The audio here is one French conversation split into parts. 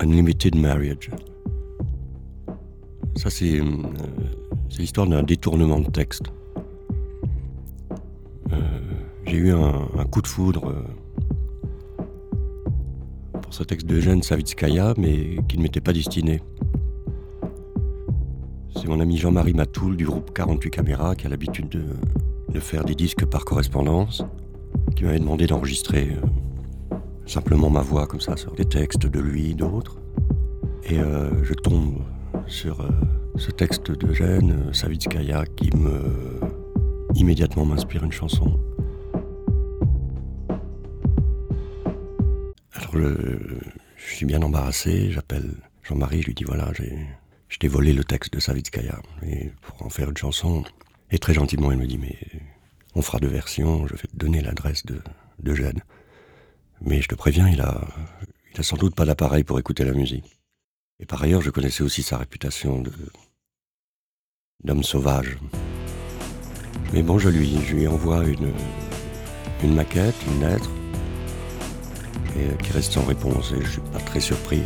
Unlimited Marriage. Ça, c'est euh, l'histoire d'un détournement de texte. Euh, j'ai eu un, coup de foudre euh, pour ce texte de Jeanne Savitskaya, mais qui ne m'était pas destiné. C'est mon ami Jean-Marie Matoul du groupe 48 Caméras qui a l'habitude de, de, faire des disques par correspondance, qui m'avait demandé d'enregistrer simplement ma voix comme ça sur des textes de lui, d'autres. Et euh, je tombe sur euh, ce texte de euh, Savitskaya qui me immédiatement m'inspire une chanson. Alors je suis bien embarrassé, j'appelle Jean-Marie, je lui dis voilà, je t'ai volé le texte de Savitskaya et pour en faire une chanson. Et très gentiment, il me dit mais on fera deux versions, je vais te donner l'adresse de, de Jeanne. Mais je te préviens, il a, il a sans doute pas d'appareil pour écouter la musique. Et par ailleurs, je connaissais aussi sa réputation de d'homme sauvage. Mais bon, je lui, je lui envoie une, une maquette, une lettre, et, qui reste sans réponse, et je suis pas très surpris.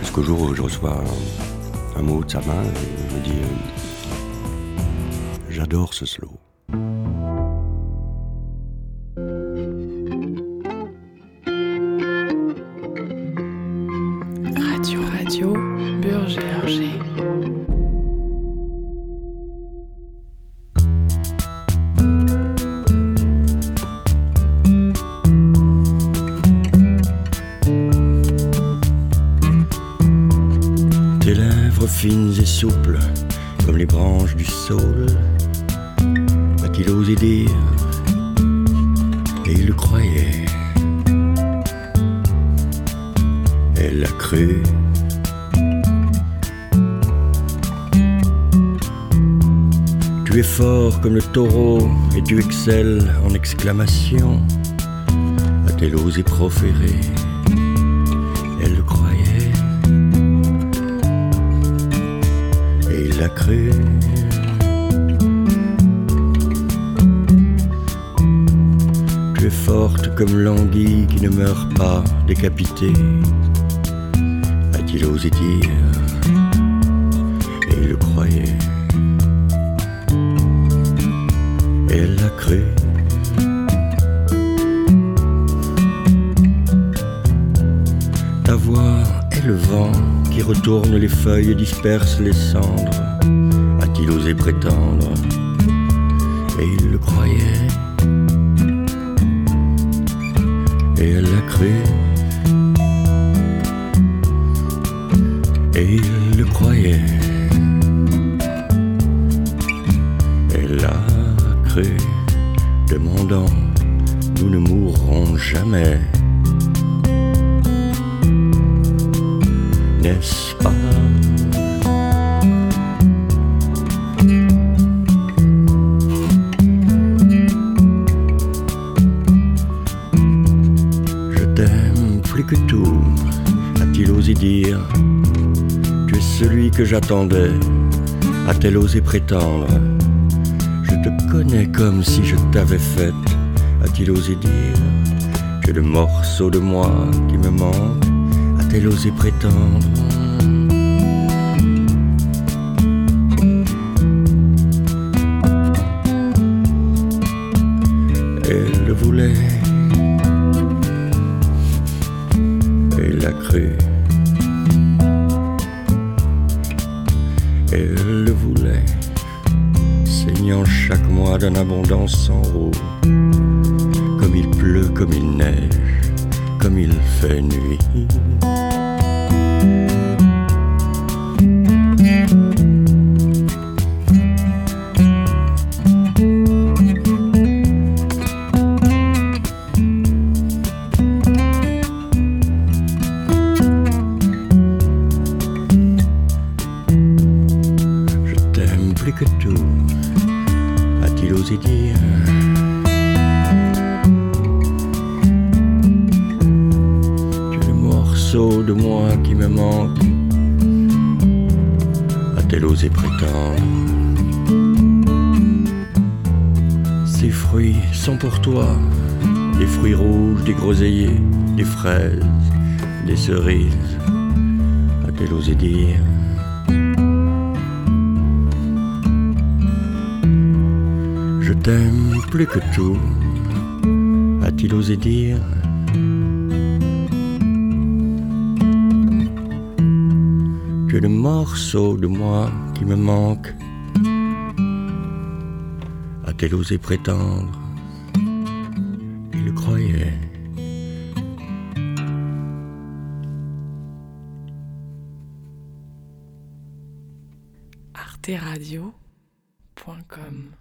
Jusqu'au jour où je reçois un, mot de sa main, et il me dit euh, J'adore ce slow. Comme les branches du saule. A-t-il osé dire Et il le croyait? Elle l'a cru. Tu es fort comme le taureau et tu excelles en exclamation. A-t-elle osé proférer cru. Tu es forte comme l'anguille qui ne meurt pas décapitée, a-t-il osé dire, et il le croyait. Elle l'a cru. Ta voix est le vent qui retourne les feuilles et disperse les cendres il osait prétendre, et il le croyait, et elle l'a cru, et il le croyait, demandant, nous ne mourrons jamais. N'est-ce pas? Que tout, a-t-il osé dire. Tu es celui que j'attendais, a-t-elle osé prétendre. Je te connais comme si je t'avais faite, a-t-il osé dire. J'ai le morceau de moi qui me manque, a-t-elle osé prétendre. Elle le voulait. Elle le voulait, chaque mois d'une abondance sans roue. Comme il pleut, comme il neige, comme il fait nuit. a-t-il osé dire Que le morceau de moi qui me manque a-t-elle osé prétendre Ces fruits sont pour toi, des fruits rouges, des groseilliers, des fraises, des cerises, a-t-elle osé dire Je t'aime plus que tout. A-t-il osé dire? Que le morceau de moi qui me manque. A-t-elle osé prétendre? Il le croyait. Arteradio.com